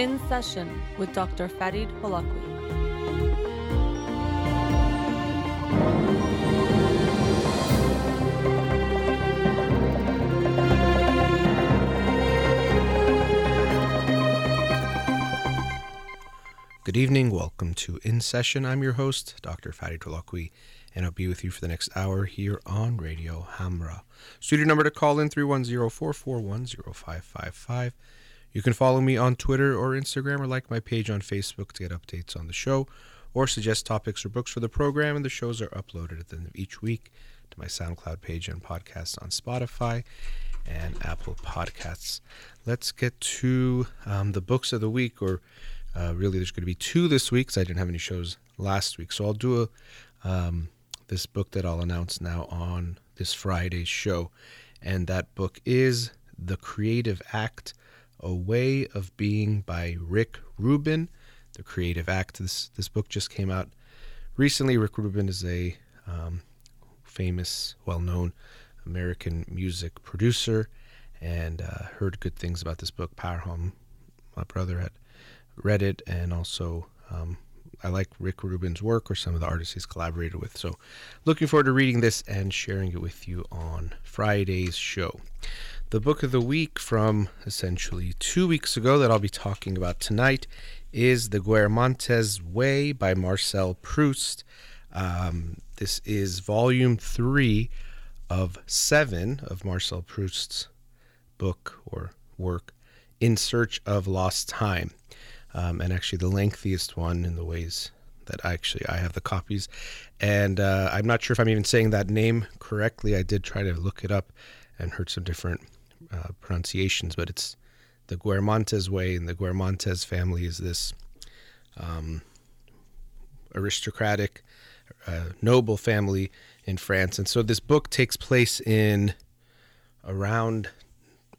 In Session with Dr. Farid Holakwi. Good evening. Welcome to In Session. I'm your host, Dr. Farid Holakwi, and I'll be with you for the next hour here on Radio Hamrah. Studio number to call in 310-441-0555. You can follow me on Twitter or Instagram or like my page on Facebook to get updates on the show or suggest topics or books for the program, and the shows are uploaded at the end of each week to my SoundCloud page and podcasts on Spotify and Apple Podcasts. Let's get to um, the books of the week, or uh, really, there's going to be two this week because I didn't have any shows last week. So I'll do a, um, this book that I'll announce now on this Friday's show. And that book is The Creative Act A Way of Being by Rick Rubin. The Creative Act. This, this book just came out recently. Rick Rubin is a um, famous, well known American music producer and uh, heard good things about this book. Power Home, my brother had read it, and also um, I like Rick Rubin's work or some of the artists he's collaborated with. So, looking forward to reading this and sharing it with you on Friday's show. The book of the week from essentially two weeks ago that I'll be talking about tonight is The Guermantes Way by Marcel Proust. Um, this is volume three of seven of Marcel Proust's book or work, In Search of Lost Time um, and actually the lengthiest one in the ways that actually I have the copies. And uh, I'm not sure if I'm even saying that name correctly. I did try to look it up and heard some different uh, pronunciations, but it's the Guermantes way, and the Guermantes family is this um, aristocratic, uh, noble family in France. And so this book takes place in around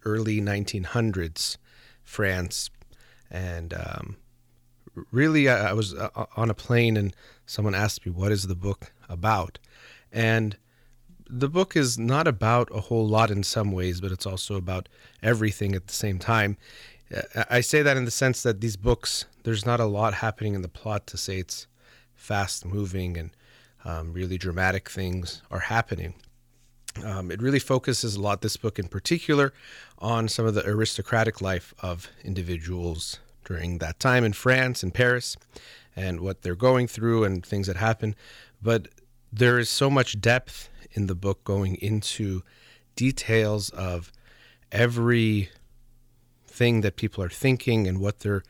early 1900s France and um, really I, I was uh, on a plane and someone asked me what is the book about and the book is not about a whole lot in some ways but it's also about everything at the same time i say that in the sense that these books there's not a lot happening in the plot to say it's fast moving and um, really dramatic things are happening um, it really focuses a lot, this book in particular, on some of the aristocratic life of individuals during that time in France and Paris and what they're going through and things that happen. But there is so much depth in the book going into details of every thing that people are thinking and what they're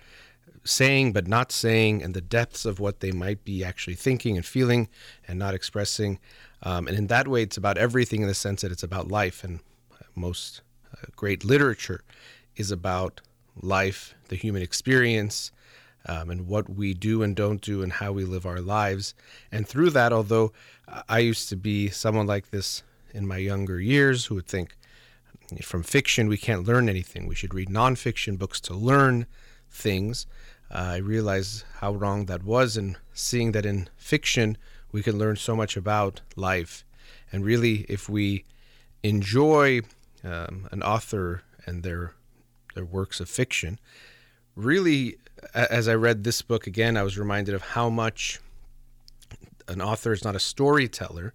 saying but not saying and the depths of what they might be actually thinking and feeling and not expressing um, and in that way, it's about everything in the sense that it's about life. And most uh, great literature is about life, the human experience, um, and what we do and don't do, and how we live our lives. And through that, although I used to be someone like this in my younger years who would think from fiction we can't learn anything, we should read nonfiction books to learn things. Uh, I realized how wrong that was, and seeing that in fiction we can learn so much about life. And really, if we enjoy um, an author and their their works of fiction, really, as I read this book again, I was reminded of how much an author is not a storyteller,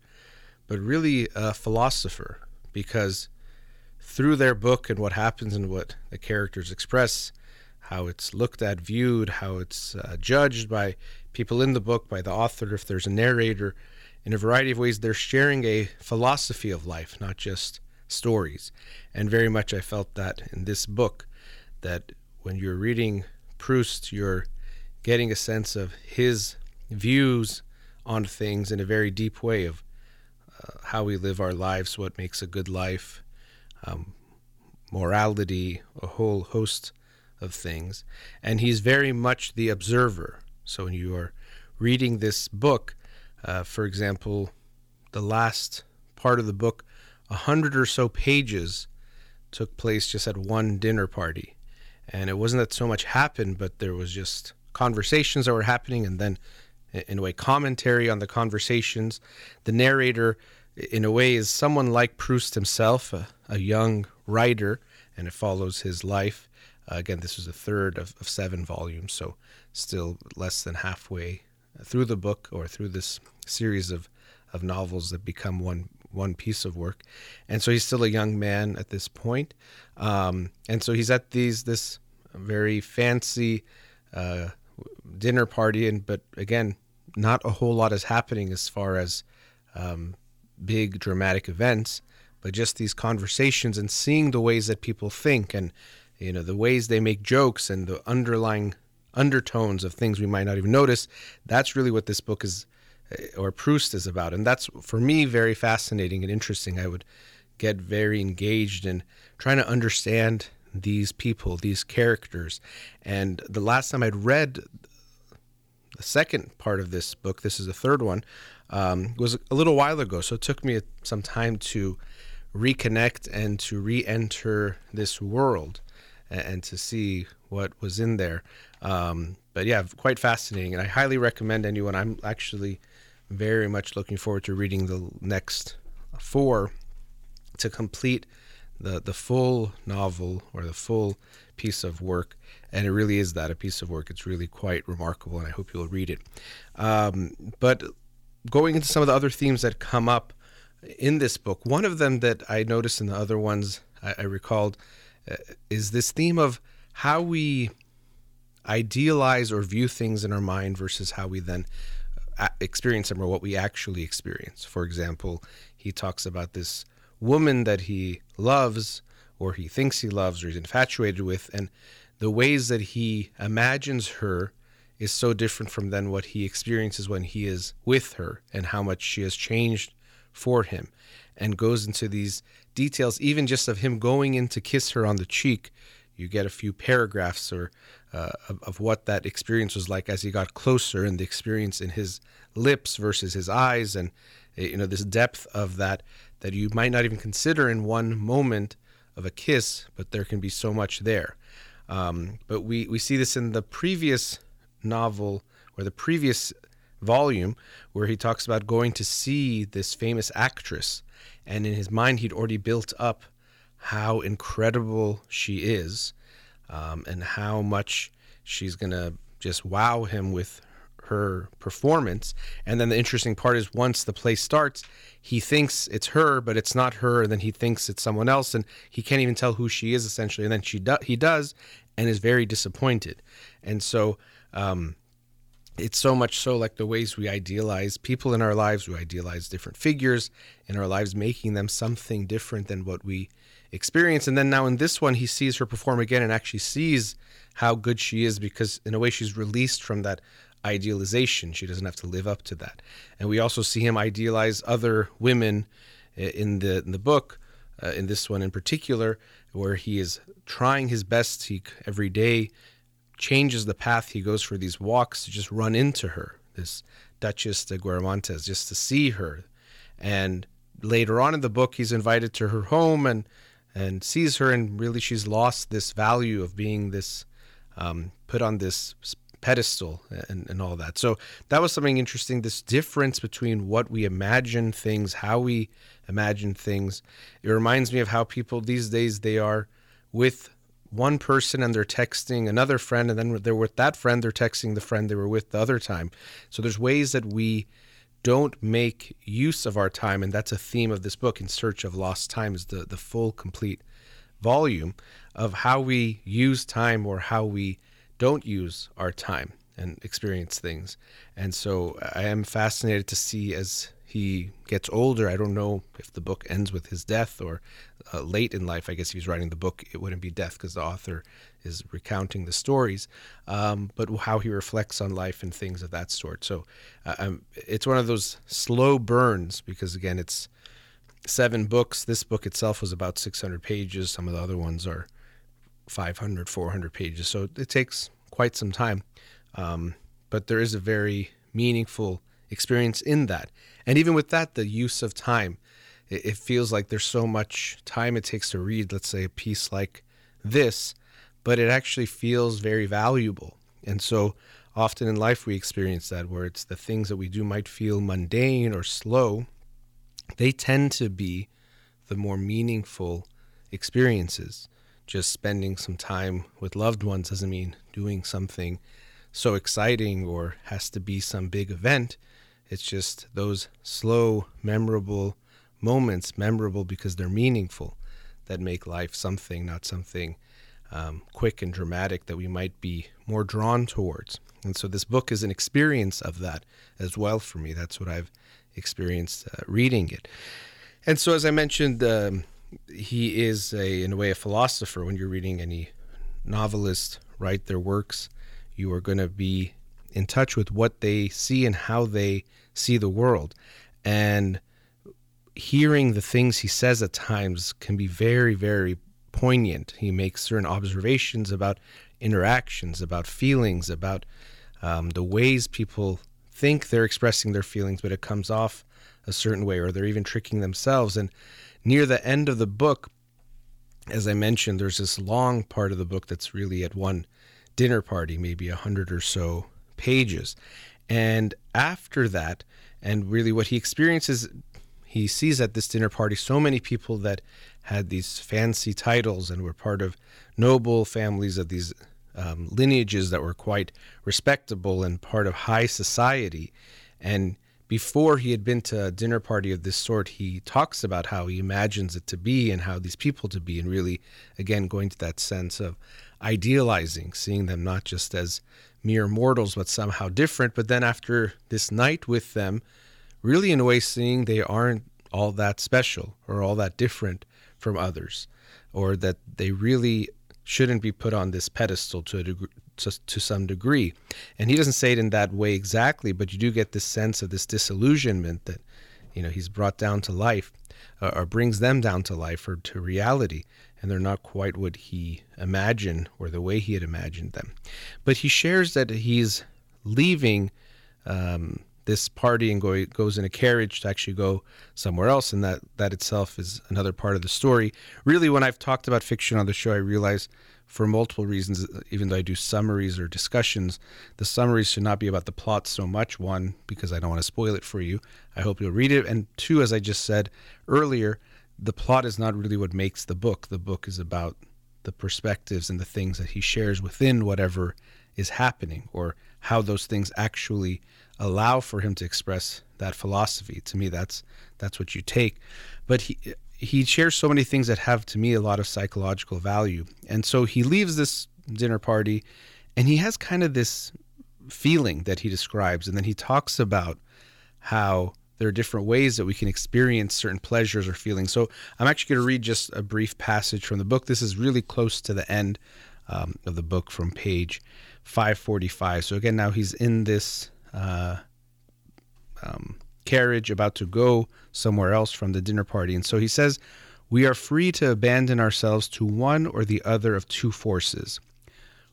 but really a philosopher, because through their book and what happens and what the characters express, how it's looked at, viewed, how it's uh, judged by people in the book, by the author, if there's a narrator, in a variety of ways, they're sharing a philosophy of life, not just stories. And very much I felt that in this book, that when you're reading Proust, you're getting a sense of his views on things in a very deep way of uh, how we live our lives, what makes a good life, um, morality, a whole host of things. And he's very much the observer. So when you are reading this book, uh, for example, the last part of the book, a hundred or so pages took place just at one dinner party. And it wasn't that so much happened, but there was just conversations that were happening and then in a way commentary on the conversations. The narrator in a way is someone like Proust himself, a, a young writer, and it follows his life Uh, again, this is a third of, of seven volumes, so still less than halfway through the book or through this series of, of novels that become one one piece of work. And so he's still a young man at this point. Um, and so he's at these this very fancy uh, dinner party, and but again, not a whole lot is happening as far as um, big dramatic events, but just these conversations and seeing the ways that people think and you know the ways they make jokes and the underlying undertones of things we might not even notice. That's really what this book is, or Proust is about, and that's for me very fascinating and interesting. I would get very engaged in trying to understand these people, these characters. And the last time I'd read the second part of this book, this is the third one, um, was a little while ago. So it took me some time to reconnect and to re enter this world and, to see what was in there. Um, but yeah, quite fascinating. And I highly recommend anyone. I'm actually very much looking forward to reading the next four to complete the, the full novel or the full piece of work and it really is that a piece of work. It's really quite remarkable, and I hope you'll read it. Um, but going into some of the other themes that come up in this book, one of them that I noticed in the other ones I, I recalled uh, is this theme of how we idealize or view things in our mind versus how we then experience them or what we actually experience. For example, he talks about this woman that he loves or he thinks he loves or he's infatuated with and the ways that he imagines her is so different from then what he experiences when he is with her and how much she has changed for him and goes into these details even just of him going in to kiss her on the cheek you get a few paragraphs or uh, of, of, what that experience was like as he got closer and the experience in his lips versus his eyes and eh, you know this depth of that that you might not even consider in one moment of a kiss but there can be so much there um, but we, we see this in the previous novel or the previous volume where he talks about going to see this famous actress. And in his mind, he'd already built up how incredible she is um, and how much she's going to just wow him with her performance. And then the interesting part is once the play starts, he thinks it's her, but it's not her, and then he thinks it's someone else, and he can't even tell who she is essentially. And then she do- he does, and is very disappointed. And so um, it's so much so like the ways we idealize people in our lives, we idealize different figures in our lives, making them something different than what we experience. And then now in this one, he sees her perform again and actually sees how good she is because in a way she's released from that idealization. She doesn't have to live up to that. And we also see him idealize other women in the in the book, uh, in this one in particular, where he is trying his best. He every day changes the path he goes for these walks to just run into her, this Duchess de Guermantes, just to see her. And later on in the book, he's invited to her home and and sees her, and really she's lost this value of being this um, put on this pedestal and, and all that. So that was something interesting. This difference between what we imagine things, how we imagine things. It reminds me of how people these days they are with one person and they're texting another friend, and then they're with that friend, they're texting the friend they were with the other time. So there's ways that we don't make use of our time, and that's a theme of this book, In Search of Lost Time, is the, the full, complete volume of how we use time or how we don't use our time and experience things. And so I am fascinated to see as he gets older. I don't know if the book ends with his death or uh, late in life. I guess he's writing the book, it wouldn't be death because the author is recounting the stories, um, but how he reflects on life and things of that sort. So uh, um, it's one of those slow burns because, again, it's seven books. This book itself was about 600 pages. Some of the other ones are 500, 400 pages. So it takes quite some time. Um, but there is a very meaningful experience in that. And even with that, the use of time, it, feels like there's so much time it takes to read, let's say, a piece like this, but it actually feels very valuable. And so often in life, we experience that where it's the things that we do might feel mundane or slow, they tend to be the more meaningful experiences just spending some time with loved ones doesn't mean doing something so exciting or has to be some big event. It's just those slow, memorable moments, memorable because they're meaningful, that make life something, not something um, quick and dramatic that we might be more drawn towards. And so this book is an experience of that as well for me. That's what I've experienced uh, reading it. And so, as I mentioned, um, he is a, in a way, a philosopher. When you're reading any novelist write their works, you are going to be in touch with what they see and how they see the world. And hearing the things he says at times can be very, very poignant. He makes certain observations about interactions, about feelings, about um, the ways people think they're expressing their feelings, but it comes off a certain way, or they're even tricking themselves. And near the end of the book, as I mentioned, there's this long part of the book that's really at one dinner party, maybe a hundred or so pages. And after that, and really what he experiences, he sees at this dinner party so many people that had these fancy titles and were part of noble families of these um, lineages that were quite respectable and part of high society. And before he had been to a dinner party of this sort, he talks about how he imagines it to be and how these people to be, and really, again, going to that sense of idealizing, seeing them not just as mere mortals, but somehow different. But then after this night with them, really, in a way, seeing they aren't all that special or all that different from others, or that they really shouldn't be put on this pedestal to a degree, to, to some degree. And he doesn't say it in that way exactly, but you do get this sense of this disillusionment that, you know, he's brought down to life uh, or brings them down to life or to reality. And they're not quite what he imagined or the way he had imagined them. But he shares that he's leaving um, this party and go, goes in a carriage to actually go somewhere else, and that that itself is another part of the story. Really, when I've talked about fiction on the show, I realize for multiple reasons, even though I do summaries or discussions, the summaries should not be about the plot so much. One, because I don't want to spoil it for you. I hope you'll read it. And two, as I just said earlier, the plot is not really what makes the book. The book is about the perspectives and the things that he shares within whatever is happening or how those things actually allow for him to express that philosophy. To me, that's that's what you take. But he he shares so many things that have to me a lot of psychological value. And so he leaves this dinner party and he has kind of this feeling that he describes and then he talks about how there are different ways that we can experience certain pleasures or feelings. So I'm actually going to read just a brief passage from the book. This is really close to the end um, of the book from page 545. So again, now he's in this uh, um, carriage about to go somewhere else from the dinner party. And so he says, We are free to abandon ourselves to one or the other of two forces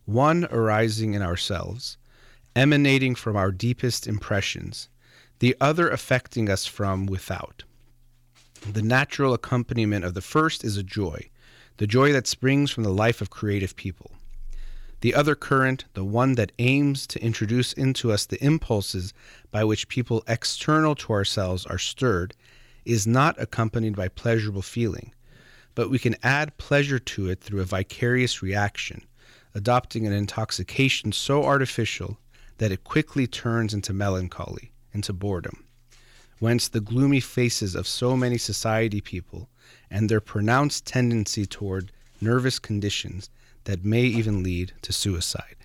one arising in ourselves, emanating from our deepest impressions, the other affecting us from without. The natural accompaniment of the first is a joy, the joy that springs from the life of creative people. The other current, the one that aims to introduce into us the impulses by which people external to ourselves are stirred, is not accompanied by pleasurable feeling, but we can add pleasure to it through a vicarious reaction, adopting an intoxication so artificial that it quickly turns into melancholy, into boredom. Whence the gloomy faces of so many society people and their pronounced tendency toward nervous conditions that may even lead to suicide.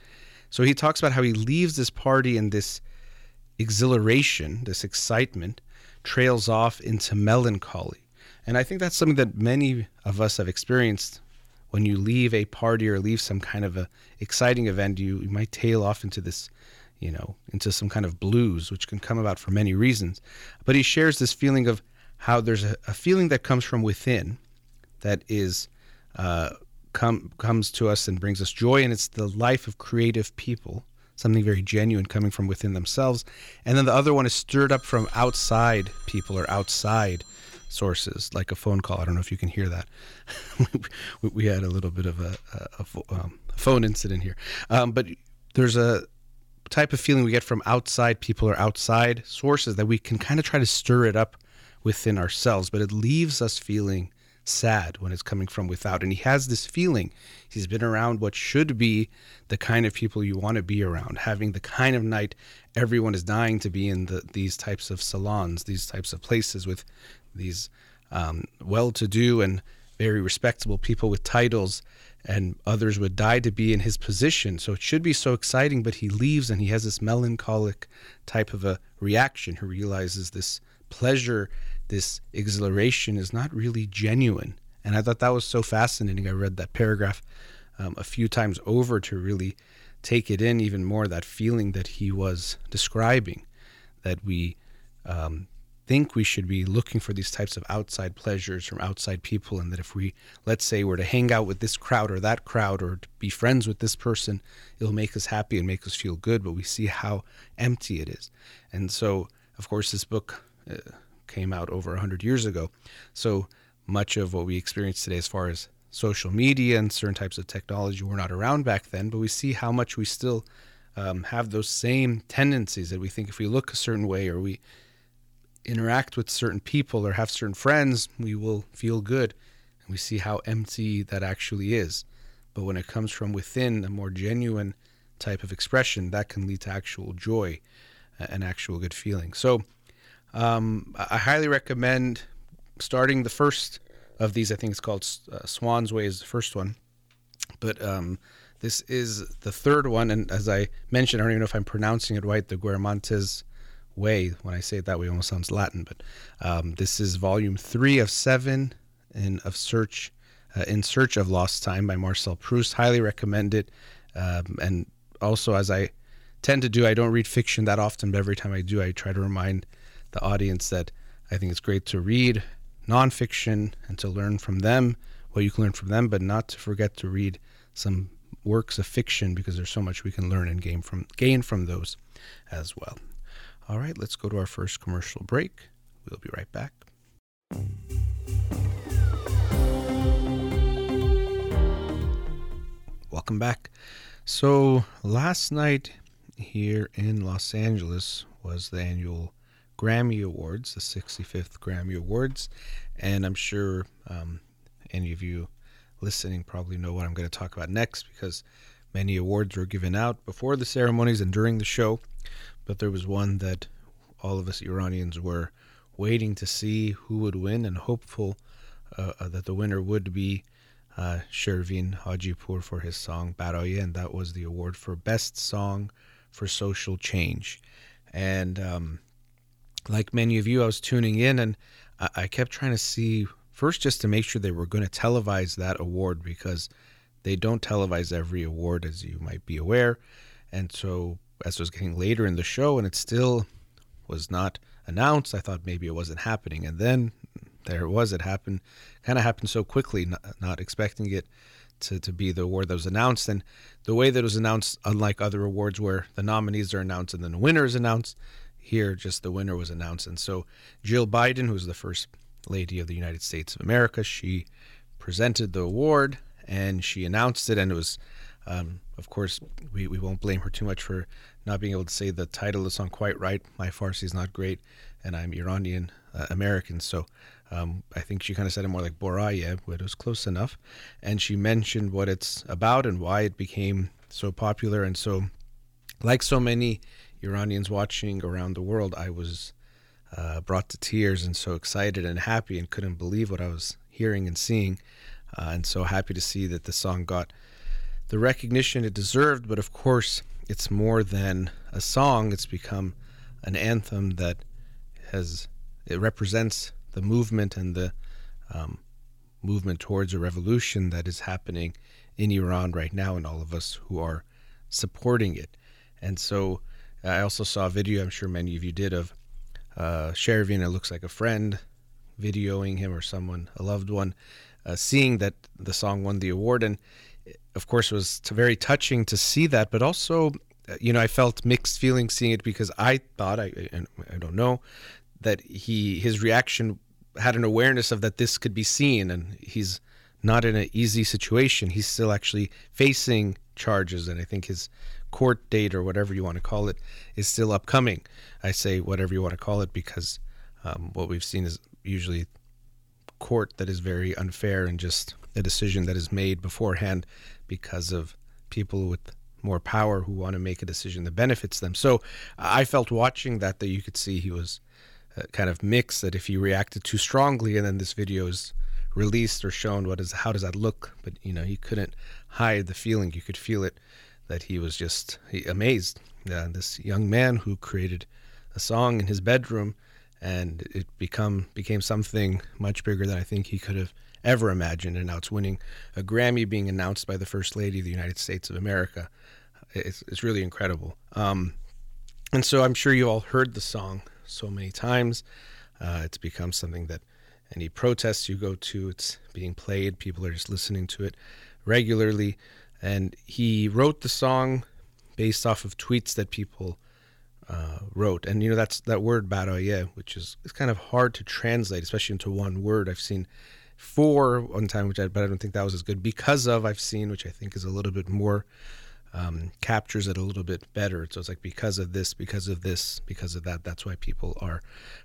So he talks about how he leaves this party and this exhilaration, this excitement, trails off into melancholy. And I think that's something that many of us have experienced when you leave a party or leave some kind of a exciting event, you, you might tail off into this, you know, into some kind of blues, which can come about for many reasons. But he shares this feeling of how there's a, a feeling that comes from within that is uh, come comes to us and brings us joy, and it's the life of creative people, something very genuine coming from within themselves. And then the other one is stirred up from outside people or outside sources, like a phone call. I don't know if you can hear that. we had a little bit of a, a, a um, phone incident here, um, but there's a type of feeling we get from outside people or outside sources that we can kind of try to stir it up within ourselves, but it leaves us feeling sad when it's coming from without. And he has this feeling. He's been around what should be the kind of people you want to be around, having the kind of night everyone is dying to be in the, these types of salons, these types of places with these um, well to do and very respectable people with titles and others would die to be in his position. So it should be so exciting, but he leaves and he has this melancholic type of a reaction. He realizes this pleasure, this exhilaration is not really genuine. And I thought that was so fascinating. I read that paragraph um, a few times over to really take it in even more that feeling that he was describing that we um, think we should be looking for these types of outside pleasures from outside people, and that if we, let's say, were to hang out with this crowd or that crowd or be friends with this person, it'll make us happy and make us feel good. But we see how empty it is. And so, of course, this book uh, came out over 100 years ago. So much of what we experience today, as far as social media and certain types of technology, were not around back then, but we see how much we still um, have those same tendencies that we think if we look a certain way or we interact with certain people or have certain friends, we will feel good. And we see how empty that actually is. But when it comes from within, a more genuine type of expression, that can lead to actual joy and actual good feeling. So um, I highly recommend starting the first of these. I think it's called uh, Swan's Way is the first one. But um, this is the third one. And as I mentioned, I don't even know if I'm pronouncing it right, the Guermantes way. When I say it that way, it almost sounds Latin. But um, this is volume three of seven in of search uh, in search of lost time by Marcel Proust. Highly recommend it. Um, and also, as I tend to do, I don't read fiction that often, but every time I do, I try to remind the audience that I think it's great to read nonfiction and to learn from them what you can learn from them, but not to forget to read some works of fiction because there's so much we can learn and gain from gain from those as well. All right, let's go to our first commercial break. We'll be right back. Welcome back. So, last night here in Los Angeles was the annual Grammy Awards, the 65th Grammy Awards. And I'm sure um, any of you listening probably know what I'm going to talk about next because many awards were given out before the ceremonies and during the show but there was one that all of us Iranians were waiting to see who would win and hopeful uh, uh, that the winner would be uh, Shervin Hajipour for his song Baraye, and that was the award for Best Song for Social Change. And um, like many of you, I was tuning in and I, I kept trying to see first just to make sure they were going to televise that award because they don't televise every award, as you might be aware. And so as it was getting later in the show and it still was not announced, I thought maybe it wasn't happening. And then there it was. It happened, kind of happened so quickly, not, not expecting it to, to be the award that was announced. And the way that it was announced, unlike other awards where the nominees are announced and then the winner is announced, here just the winner was announced. And so Jill Biden, who's the first lady of the United States of America, she presented the award and she announced it. And it was um, of course, we, we won't blame her too much for not being able to say the title of the song quite right. My Farsi is not great, and I'm Iranian uh, American, so um, I think she kind of said it more like Boraye, but it was close enough. And she mentioned what it's about and why it became so popular. And so, like so many Iranians watching around the world, I was uh, brought to tears and so excited and happy and couldn't believe what I was hearing and seeing. Uh, and so happy to see that the song got the recognition it deserved, but of course, it's more than a song. It's become an anthem that has it represents the movement and the um, movement towards a revolution that is happening in Iran right now, and all of us who are supporting it. And so, I also saw a video. I'm sure many of you did of uh, Shervin. It looks like a friend videoing him or someone, a loved one, uh, seeing that the song won the award, and of course, it was very touching to see that, but also, uh, you know, I felt mixed feelings seeing it because I thought, I, I don't know, that he his reaction had an awareness of that this could be seen, and he's not in an easy situation. He's still actually facing charges, and I think his court date or whatever you want to call it is still upcoming. I say whatever you want to call it because um, what we've seen is usually court that is very unfair and just a decision that is made beforehand because of people with more power who want to make a decision that benefits them. So I felt watching that that you could see he was uh, kind of mixed that if he reacted too strongly and then this video is released or shown what is how does that look? But you know he couldn't hide the feeling. You could feel it that he was just amazed. Uh, this young man who created a song in his bedroom and it become became something much bigger than I think he could have ever imagined and now it's winning a Grammy being announced by the first lady of the United States of America it's, it's really incredible um, and so I'm sure you all heard the song so many times uh, it's become something that any protests you go to, it's being played. People are just listening to it regularly. And he wrote the song based off of tweets that people uh, wrote. And you know that's that word baroye, which is it's kind of hard to translate, especially into one word. I've seen four one time, which I but I don't think that was as good because of I've seen, which I think is a little bit more um, captures it a little bit better. So it's like because of this, because of this, because of that. That's why people are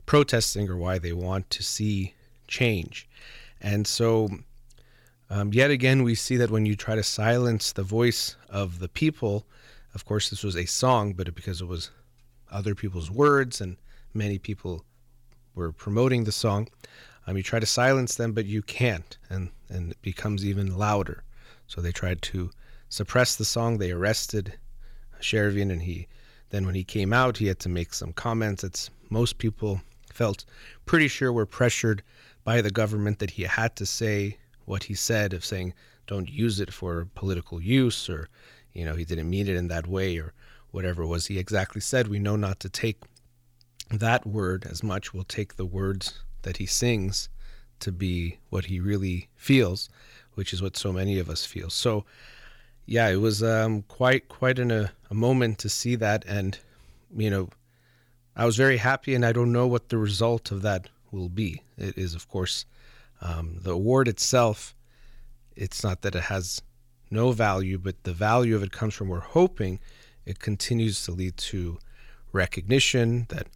protesting or why they want to see change. And so, um, yet again, we see that when you try to silence the voice of the people, of course, this was a song, but because it was other people's words and many people were promoting the song, um, you try to silence them, but you can't, and, and it becomes even louder. So they tried to suppress the song. They arrested Shervin, and he then when he came out, he had to make some comments that most people felt pretty sure were pressured by the government that he had to say what he said of saying don't use it for political use or you know he didn't mean it in that way or whatever it was he exactly said we know not to take that word as much we'll take the words that he sings to be what he really feels which is what so many of us feel so yeah it was um, quite quite in a, a moment to see that and you know i was very happy and i don't know what the result of that will be. It is, of course, um, the award itself. It's not that it has no value, but the value of it comes from we're hoping it continues to lead to recognition that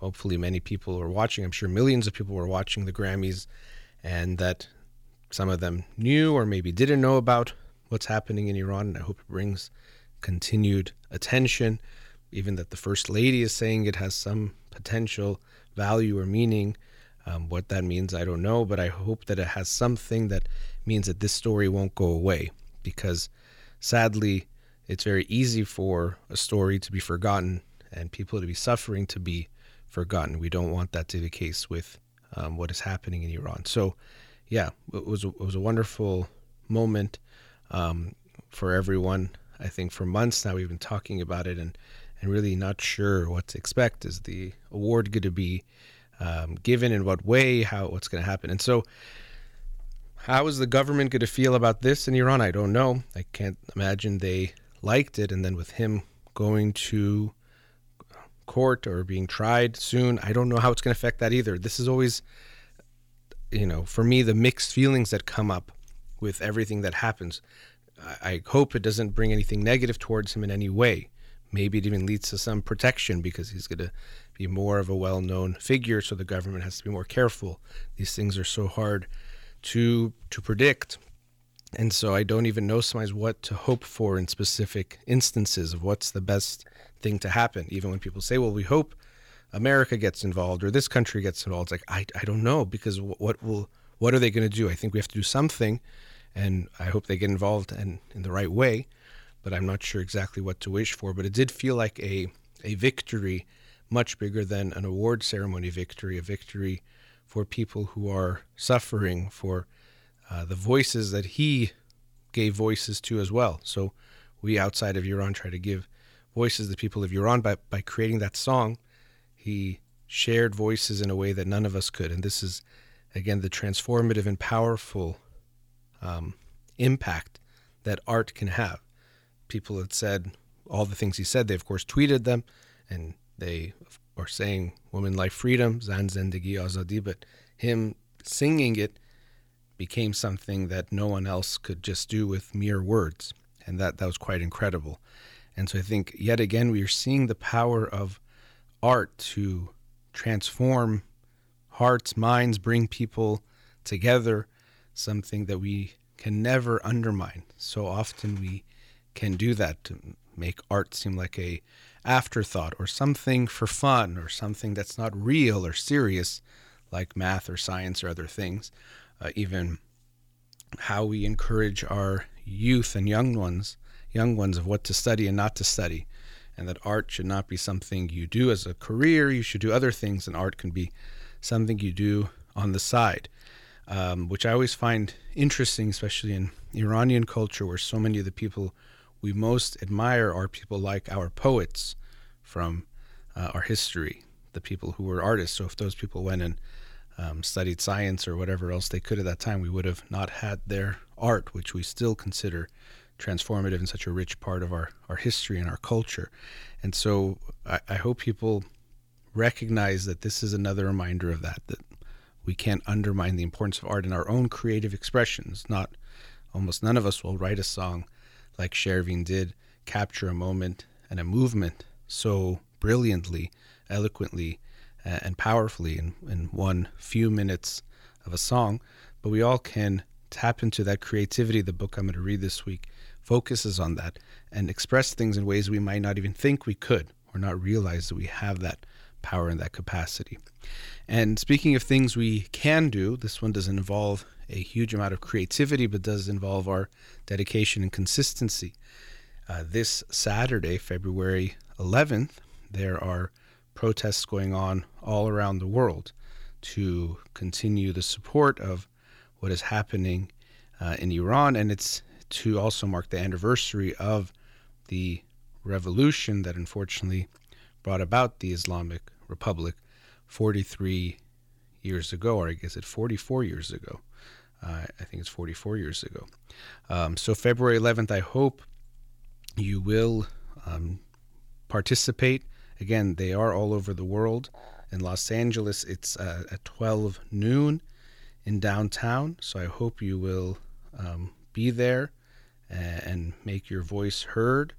hopefully many people were watching. I'm sure millions of people were watching the Grammys, and that some of them knew or maybe didn't know about what's happening in Iran. And I hope it brings continued attention. Even that the First Lady is saying it has some potential value or meaning um, what that means, I don't know, but I hope that it has something that means that this story won't go away because sadly, it's very easy for a story to be forgotten and people to be suffering to be forgotten. We don't want that to be the case with um, what is happening in Iran. So, yeah, it was it was a wonderful moment um, for everyone. I think for months now we've been talking about it and and really not sure what to expect. Is the award going to be um, given in what way, how what's going to happen. And so, how is the government going to feel about this in Iran? I don't know. I can't imagine they liked it. And then with him going to court or being tried soon, I don't know how it's going to affect that either. This is always, you know, for me, the mixed feelings that come up with everything that happens. I, hope it doesn't bring anything negative towards him in any way. Maybe it even leads to some protection because he's going to be more of a well known figure, so the government has to be more careful. These things are so hard to to predict. And so I don't even know sometimes what to hope for in specific instances of what's the best thing to happen. Even when people say, well, we hope America gets involved or this country gets involved, it's like, I, I don't know because what will, what are they going to do? I think we have to do something and I hope they get involved and in the right way, but I'm not sure exactly what to wish for. But it did feel like a, a victory much bigger than an award ceremony victory, a victory for people who are suffering, for uh, the voices that he gave voices to as well. So we outside of Iran try to give voices the people of Iran by, by creating that song. He shared voices in a way that none of us could. And this is, again, the transformative and powerful um, impact that art can have. People had said all the things he said. They, of course, tweeted them and they are saying woman life freedom, Zan Zendegi Azadi, but him singing it became something that no one else could just do with mere words. And that, that was quite incredible. And so I think yet again we are seeing the power of art to transform hearts, minds, bring people together, something that we can never undermine. So often we can do that to make art seem like a afterthought or something for fun or something that's not real or serious like math or science or other things. Uh, even how we encourage our youth and young ones, young ones of what to study and not to study, and that art should not be something you do as a career. You should do other things, and art can be something you do on the side, um, which I always find interesting, especially in Iranian culture, where so many of the people we most admire are people like our poets from uh, our history, the people who were artists. So if those people went and um, studied science or whatever else they could at that time, we would have not had their art, which we still consider transformative and such a rich part of our, our history and our culture. And so I, I hope people recognize that this is another reminder of that, that we can't undermine the importance of art in our own creative expressions. Not almost none of us will write a song like Shervin did, capture a moment and a movement so brilliantly, eloquently, and powerfully in, in one few minutes of a song. But we all can tap into that creativity. The book I'm going to read this week focuses on that and express things in ways we might not even think we could or not realize that we have that power and that capacity. And speaking of things we can do, this one doesn't involve a huge amount of creativity, but does involve our dedication and consistency. Uh, this Saturday, February 11th, there are protests going on all around the world to continue the support of what is happening uh, in Iran, and it's to also mark the anniversary of the revolution that unfortunately brought about the Islamic Republic 43 years ago, or I guess it's 44 years ago. Uh, I think it's 44 years ago. Um, so, February 11th, I hope you will um, participate. Again, they are all over the world. In Los Angeles, it's uh, at 12 noon in downtown. So, I hope you will um, be there and, and make your voice heard.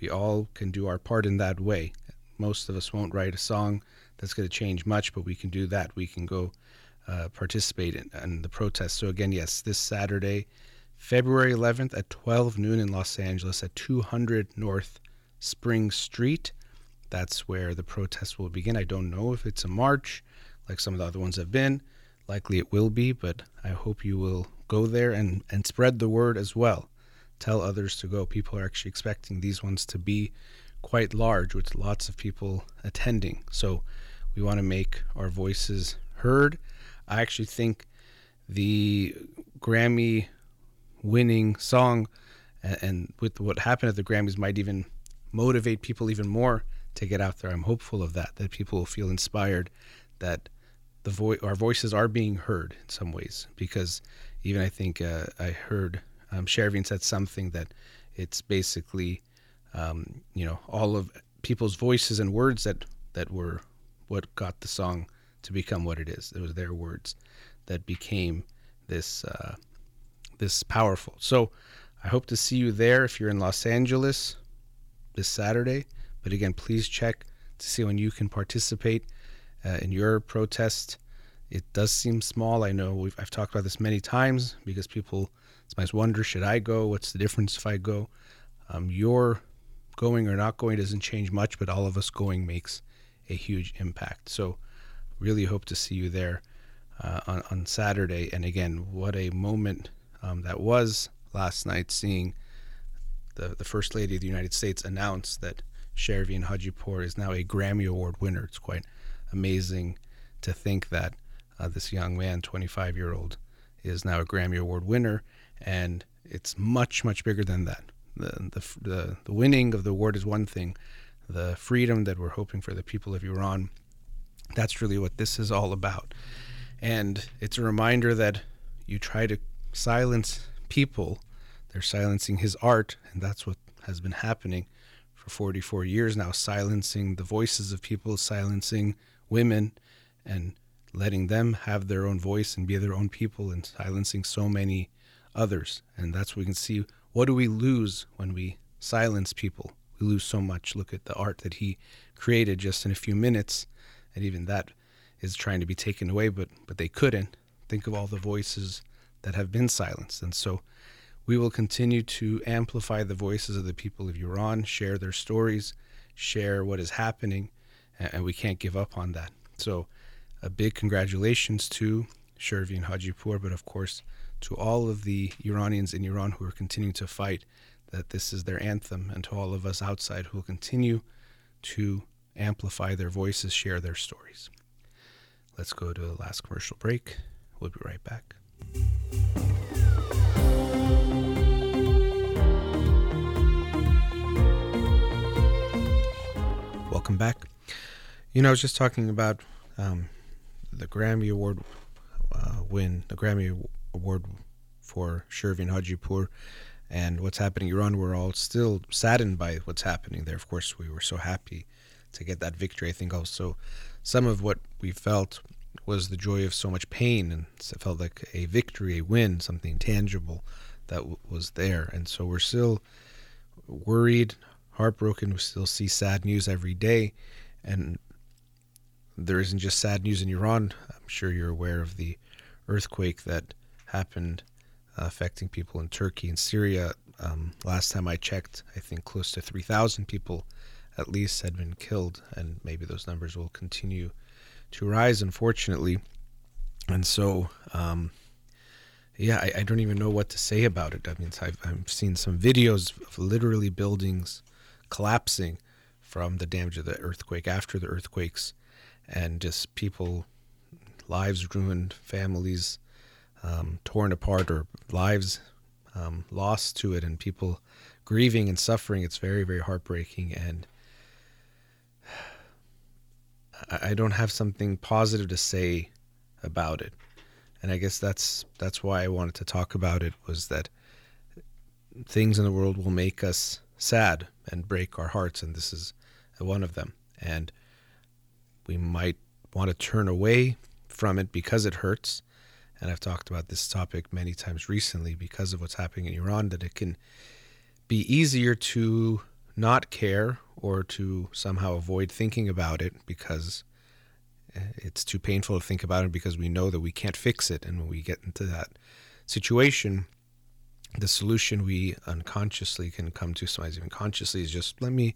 We all can do our part in that way. Most of us won't write a song that's going to change much, but we can do that. We can go uh, participate in, in, the protest. So, again, yes, this Saturday, February 11th at 12 noon in Los Angeles at 200 North Spring Street. That's where the protest will begin. I don't know if it's a march like some of the other ones have been. Likely it will be, but I hope you will go there and, and spread the word as well. Tell others to go. People are actually expecting these ones to be quite large with lots of people attending. So we want to make our voices heard I actually think the Grammy winning song and, with what happened at the Grammys might even motivate people even more to get out there. I'm hopeful of that, that people will feel inspired that the vo- our voices are being heard in some ways because even I think uh, I heard um, Shervin said something that it's basically um, you know all of people's voices and words that that were what got the song to become what it is. It was their words that became this uh, this powerful. So I hope to see you there if you're in Los Angeles this Saturday. But again, please check to see when you can participate uh, in your protest. It does seem small. I know I've talked about this many times because people sometimes wonder, should I go? What's the difference if I go? Um, your going or not going doesn't change much, but all of us going makes a huge impact. So really hope to see you there uh, on, on Saturday. And again, what a moment um, that was last night seeing the, the First Lady of the United States announce that Shervin Hajipour is now a Grammy Award winner. It's quite amazing to think that uh, this young man, 25 year old, is now a Grammy Award winner. And it's much, much bigger than that. The, the, the, the winning of the award is one thing, the freedom that we're hoping for the people of Iran that's really what this is all about. And it's a reminder that you try to silence people, they're silencing his art, and that's what has been happening for 44 years now, silencing the voices of people, silencing women, and letting them have their own voice and be their own people, and silencing so many others. And that's what we can see. What do we lose when we silence people? We lose so much. Look at the art that he created just in a few minutes and even that is trying to be taken away, but but they couldn't think of all the voices that have been silenced. And so we will continue to amplify the voices of the people of Iran, share their stories, share what is happening, and we can't give up on that. So, a big congratulations to Shervin Hajipour, but of course to all of the Iranians in Iran who are continuing to fight, that this is their anthem, and to all of us outside who will continue to amplify their voices, share their stories. Let's go to the last commercial break. We'll be right back. Welcome back. You know, I was just talking about um, the Grammy Award uh, win, the Grammy Award for Shervin Hajipour, and what's happening in Iran. We're all still saddened by what's happening there. Of course, we were so happy to get that victory. I think also some of what we felt was the joy of so much pain, and it felt like a victory, a win, something tangible that w- was there. And so we're still worried, heartbroken. We still see sad news every day, and there isn't just sad news in Iran. I'm sure you're aware of the earthquake that happened uh, affecting people in Turkey and Syria. Um, last time I checked, I think close to 3,000 people at least had been killed, and maybe those numbers will continue to rise, unfortunately. And so, um, yeah, I, I, don't even know what to say about it. I mean, I've, I've seen some videos of literally buildings collapsing from the damage of the earthquake after the earthquakes, and just people, lives ruined, families um, torn apart, or lives um, lost to it, and people grieving and suffering. It's very, very heartbreaking. And I don't have something positive to say about it. And I guess that's that's why I wanted to talk about it was that things in the world will make us sad and break our hearts and this is one of them. And we might want to turn away from it because it hurts. And I've talked about this topic many times recently because of what's happening in Iran that it can be easier to not care or to somehow avoid thinking about it because eh, it's too painful to think about it because we know that we can't fix it. And when we get into that situation, the solution we unconsciously can come to, sometimes even consciously, is just let me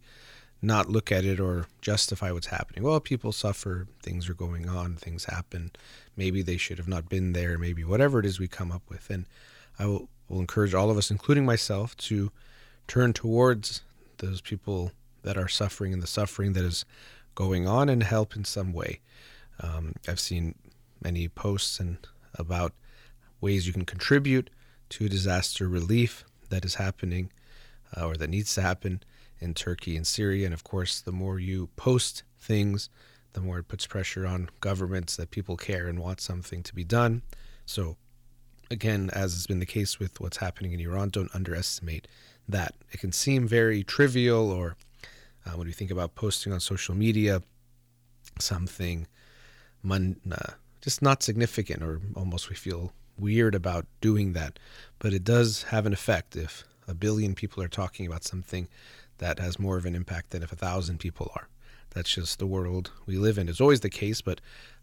not look at it or justify what's happening. Well, people suffer, things are going on, things happen. Maybe they should have not been there, maybe whatever it is we come up with. And I will, will encourage all of us, including myself, to turn towards those people that are suffering and the suffering that is going on and help in some way. Um, I've seen many posts and about ways you can contribute to disaster relief that is happening uh, or that needs to happen in Turkey and Syria. And of course, the more you post things, the more it puts pressure on governments that people care and want something to be done. So, again, as has been the case with what's happening in Iran, don't underestimate that. It can seem very trivial, or uh, when we think about posting on social media, something uh, just not significant, or almost we feel weird about doing that. But it does have an effect if a billion people are talking about something that has more of an impact than if a thousand people are. That's just the world we live in. It's always the case, but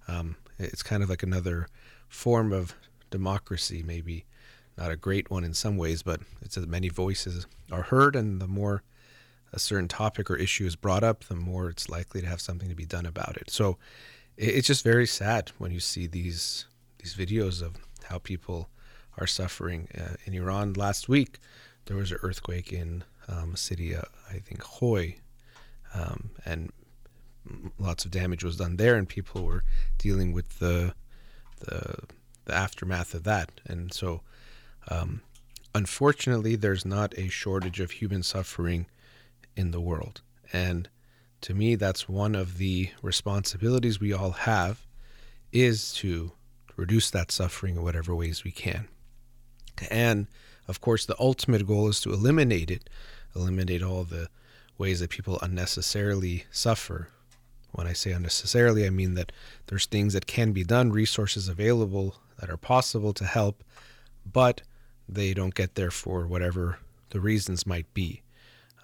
um, it's kind of like another form of democracy, maybe not a great one in some ways, but it's that many voices are heard, and the more a certain topic or issue is brought up, the more it's likely to have something to be done about it. So it's just very sad when you see these these videos of how people are suffering uh, in Iran. Last week, there was an earthquake in um, city, uh, I think Khoi, um, and lots of damage was done there, and people were dealing with the the the aftermath of that. And so um, unfortunately, there's not a shortage of human suffering in the world. And to me, that's one of the responsibilities we all have is to reduce that suffering in whatever ways we can. And of course, the ultimate goal is to eliminate it, eliminate all the ways that people unnecessarily suffer. When I say unnecessarily, I mean that there's things that can be done, resources available that are possible to help, but they don't get there for whatever the reasons might be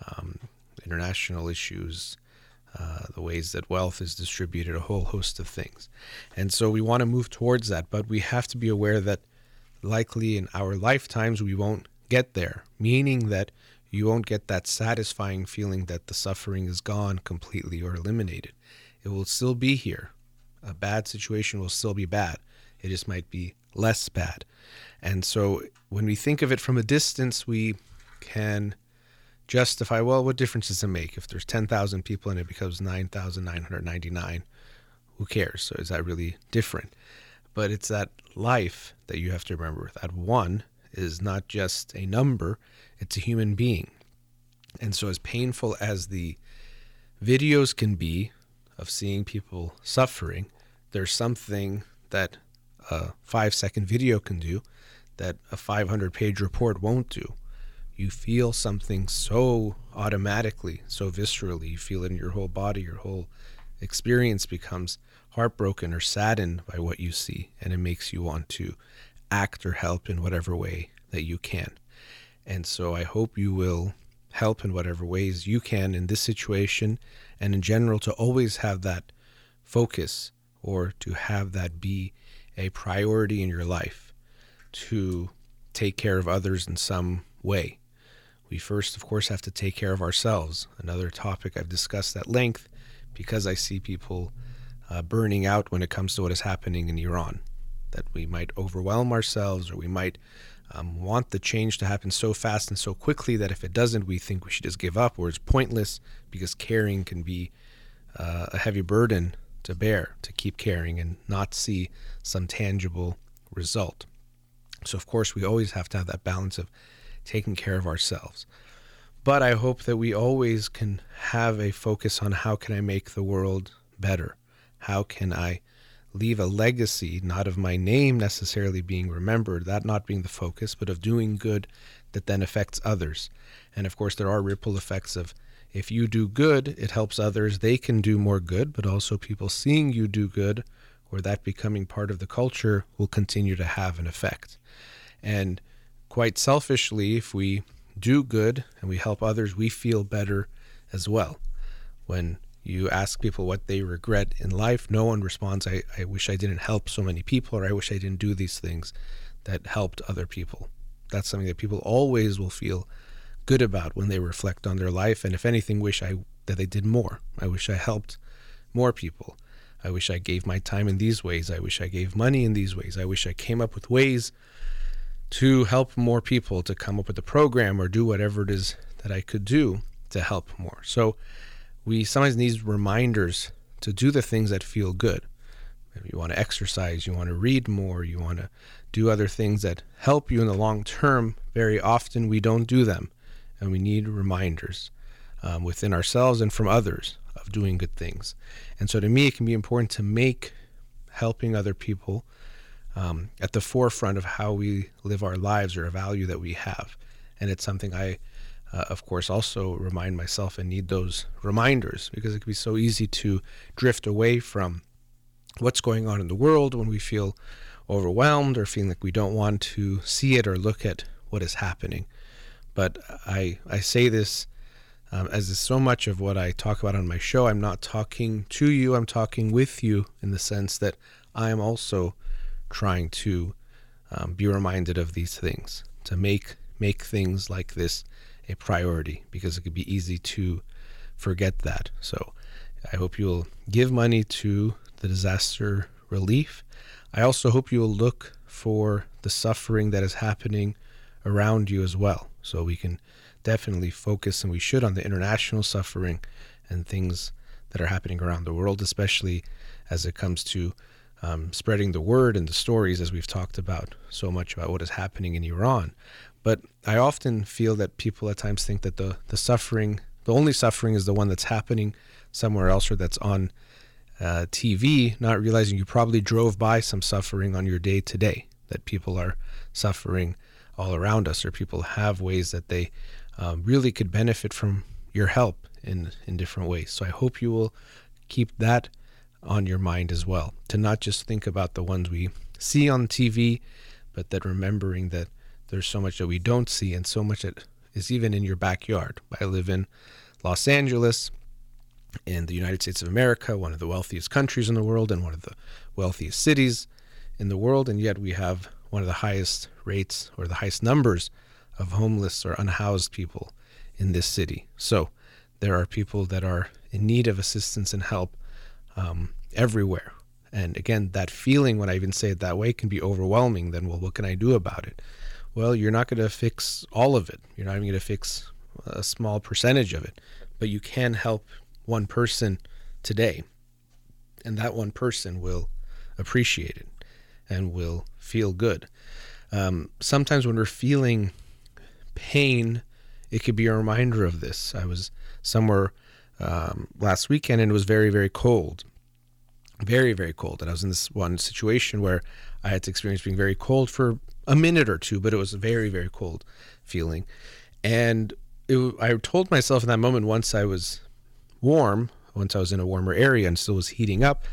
um, international issues, uh, the ways that wealth is distributed, a whole host of things. And so we want to move towards that, but we have to be aware that likely in our lifetimes we won't get there, meaning that you won't get that satisfying feeling that the suffering is gone completely or eliminated. It will still be here. A bad situation will still be bad. It just might be less bad. And so when we think of it from a distance, we can justify well, what difference does it make? If there's 10,000 people and it becomes 9,999, who cares? So is that really different? But it's that life that you have to remember. That one is not just a number, it's a human being. And so, as painful as the videos can be of seeing people suffering, there's something that a five second video can do that a 500 page report won't do. You feel something so automatically, so viscerally. You feel it in your whole body, your whole experience becomes heartbroken or saddened by what you see, and it makes you want to act or help in whatever way that you can. And so I hope you will help in whatever ways you can in this situation and in general to always have that focus or to have that be a priority in your life to take care of others in some way. We first, of course, have to take care of ourselves. Another topic I've discussed at length because I see people uh, burning out when it comes to what is happening in Iran. That we might overwhelm ourselves or we might um, want the change to happen so fast and so quickly that if it doesn't, we think we should just give up or it's pointless because caring can be uh, a heavy burden to bear, to keep caring and not see some tangible result. So, of course, we always have to have that balance of taking care of ourselves. But I hope that we always can have a focus on how can I make the world better? How can I leave a legacy, not of my name necessarily being remembered, that not being the focus, but of doing good that then affects others. And of course, there are ripple effects of if you do good, it helps others, they can do more good, but also people seeing you do good or that becoming part of the culture will continue to have an effect. And quite selfishly, if we do good and we help others, we feel better as well. When you ask people what they regret in life, no one responds, I, I wish I didn't help so many people, or I wish I didn't do these things that helped other people. That's something that people always will feel good about when they reflect on their life, and if anything, wish I that they did more. I wish I helped more people. I wish I gave my time in these ways. I wish I gave money in these ways. I wish I came up with ways to help more people, to come up with a program or do whatever it is that I could do to help more. So we sometimes need reminders to do the things that feel good. Maybe you want to exercise, you want to read more, you want to do other things that help you in the long term. Very often we don't do them, and we need reminders um, within ourselves and from others of doing good things. And so to me, it can be important to make helping other people um, at the forefront of how we live our lives or a value that we have. And it's something I uh, of course, also remind myself and need those reminders because it can be so easy to drift away from what's going on in the world when we feel overwhelmed or feeling like we don't want to see it or look at what is happening. But I, I say this um, as is so much of what I talk about on my show. I'm not talking to you, I'm talking with you in the sense that I am also trying to um, be reminded of these things, to make make things like this a priority because it could be easy to forget that. So I hope you'll give money to the disaster relief. I also hope you'll look for the suffering that is happening around you as well. So we can definitely focus, and we should, on the international suffering and things that are happening around the world, especially as it comes to um, spreading the word and the stories, as we've talked about so much about what is happening in Iran. But I often feel that people at times think that the, the suffering, the only suffering is the one that's happening somewhere else or that's on uh, TV, not realizing you probably drove by some suffering on your day today, that people are suffering all around us, or people have ways that they um, really could benefit from your help in, in different ways. So I hope you will keep that on your mind as well, to not just think about the ones we see on TV, but that remembering that there's so much that we don't see and so much that is even in your backyard. I live in Los Angeles, in the United States of America, one of the wealthiest countries in the world and one of the wealthiest cities in the world, and yet we have one of the highest rates or the highest numbers of homeless or unhoused people in this city. So there are people that are in need of assistance and help um, everywhere. And again, that feeling, when I even say it that way, can be overwhelming. Then, well, what can I do about it? Well, you're not going to fix all of it. You're not even going to fix a small percentage of it, but you can help one person today. And that one person will appreciate it and will feel good. Um, sometimes when we're feeling pain, it could be a reminder of this. I was somewhere um, last weekend and it was very, very cold. Very, very cold. And I was in this one situation where I had to experience being very cold for a minute or two, but it was a very, very cold feeling. And it, I told myself in that moment, once I was warm, once I was in a warmer area and still was heating up,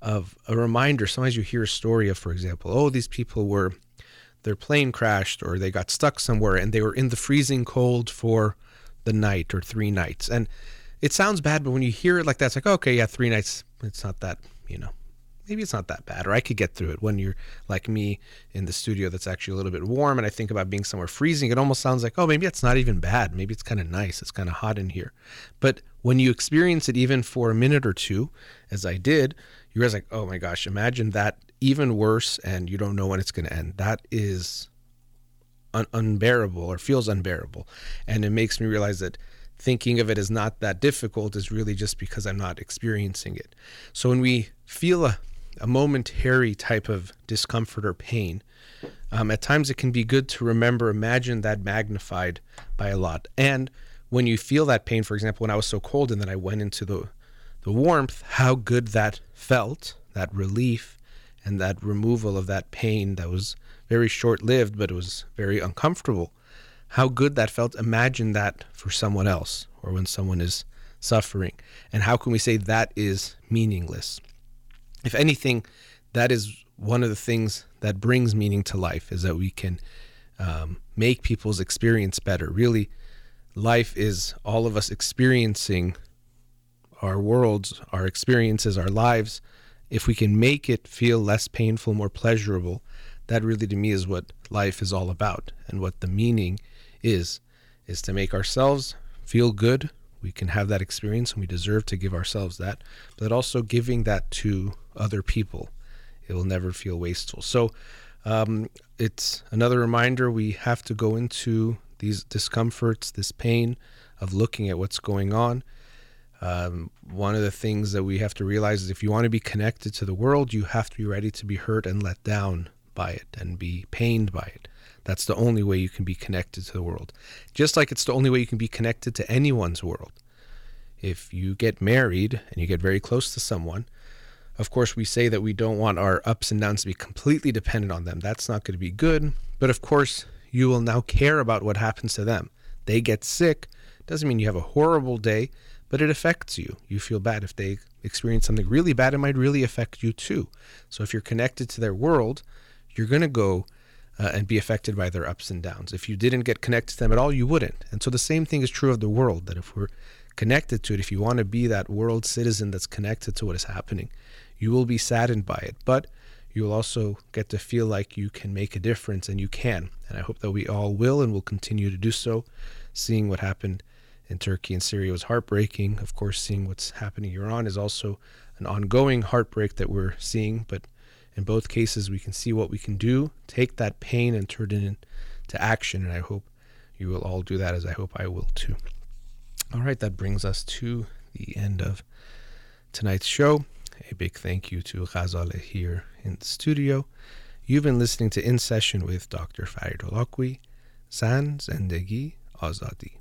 of a reminder. Sometimes you hear a story of, for example, oh, these people were, their plane crashed or they got stuck somewhere and they were in the freezing cold for the night or three nights. And it sounds bad, but when you hear it like that, it's like, okay, yeah, three nights, it's not that, you know, maybe it's not that bad, or I could get through it. When you're like me in the studio that's actually a little bit warm and I think about being somewhere freezing, it almost sounds like, oh, maybe it's not even bad. Maybe it's kind of nice. It's kind of hot in here. But when you experience it even for a minute or two, as I did, you realize like, oh my gosh, imagine that even worse and you don't know when it's going to end. That is un- unbearable or feels unbearable. And it makes me realize that thinking of it as not that difficult is really just because I'm not experiencing it. So when we feel a, a momentary type of discomfort or pain, um, at times it can be good to remember, imagine that magnified by a lot. And when you feel that pain, for example, when I was so cold and then I went into the the warmth, how good that felt, that relief and that removal of that pain that was very short lived, but it was very uncomfortable. How good that felt. Imagine that for someone else or when someone is suffering. And how can we say that is meaningless? If anything, that is one of the things that brings meaning to life is that we can um, make people's experience better. Really, life is all of us experiencing our worlds, our experiences, our lives, if we can make it feel less painful, more pleasurable, that really to me is what life is all about and what the meaning is is to make ourselves feel good. We can have that experience and we deserve to give ourselves that, but also giving that to other people. It will never feel wasteful. So um, it's another reminder we have to go into these discomforts, this pain of looking at what's going on um, one of the things that we have to realize is if you want to be connected to the world, you have to be ready to be hurt and let down by it and be pained by it. That's the only way you can be connected to the world. Just like it's the only way you can be connected to anyone's world. If you get married and you get very close to someone, of course, we say that we don't want our ups and downs to be completely dependent on them. That's not going to be good. But of course, you will now care about what happens to them. They get sick. Doesn't mean you have a horrible day but it affects you. You feel bad. If they experience something really bad, it might really affect you too. So if you're connected to their world, you're going to go uh, and be affected by their ups and downs. If you didn't get connected to them at all, you wouldn't. And so the same thing is true of the world that if we're connected to it, if you want to be that world citizen that's connected to what is happening, you will be saddened by it. But you will also get to feel like you can make a difference and you can. And I hope that we all will and will continue to do so, seeing what happened in Turkey and Syria was heartbreaking. Of course, seeing what's happening in Iran is also an ongoing heartbreak that we're seeing. But in both cases, we can see what we can do, take that pain and turn it into action. And I hope you will all do that as I hope I will too. All right, that brings us to the end of tonight's show. A big thank you to Ghazaleh here in the studio. You've been listening to In Session with Dr. Farid Olakwi, Zan Zendegi Azadi.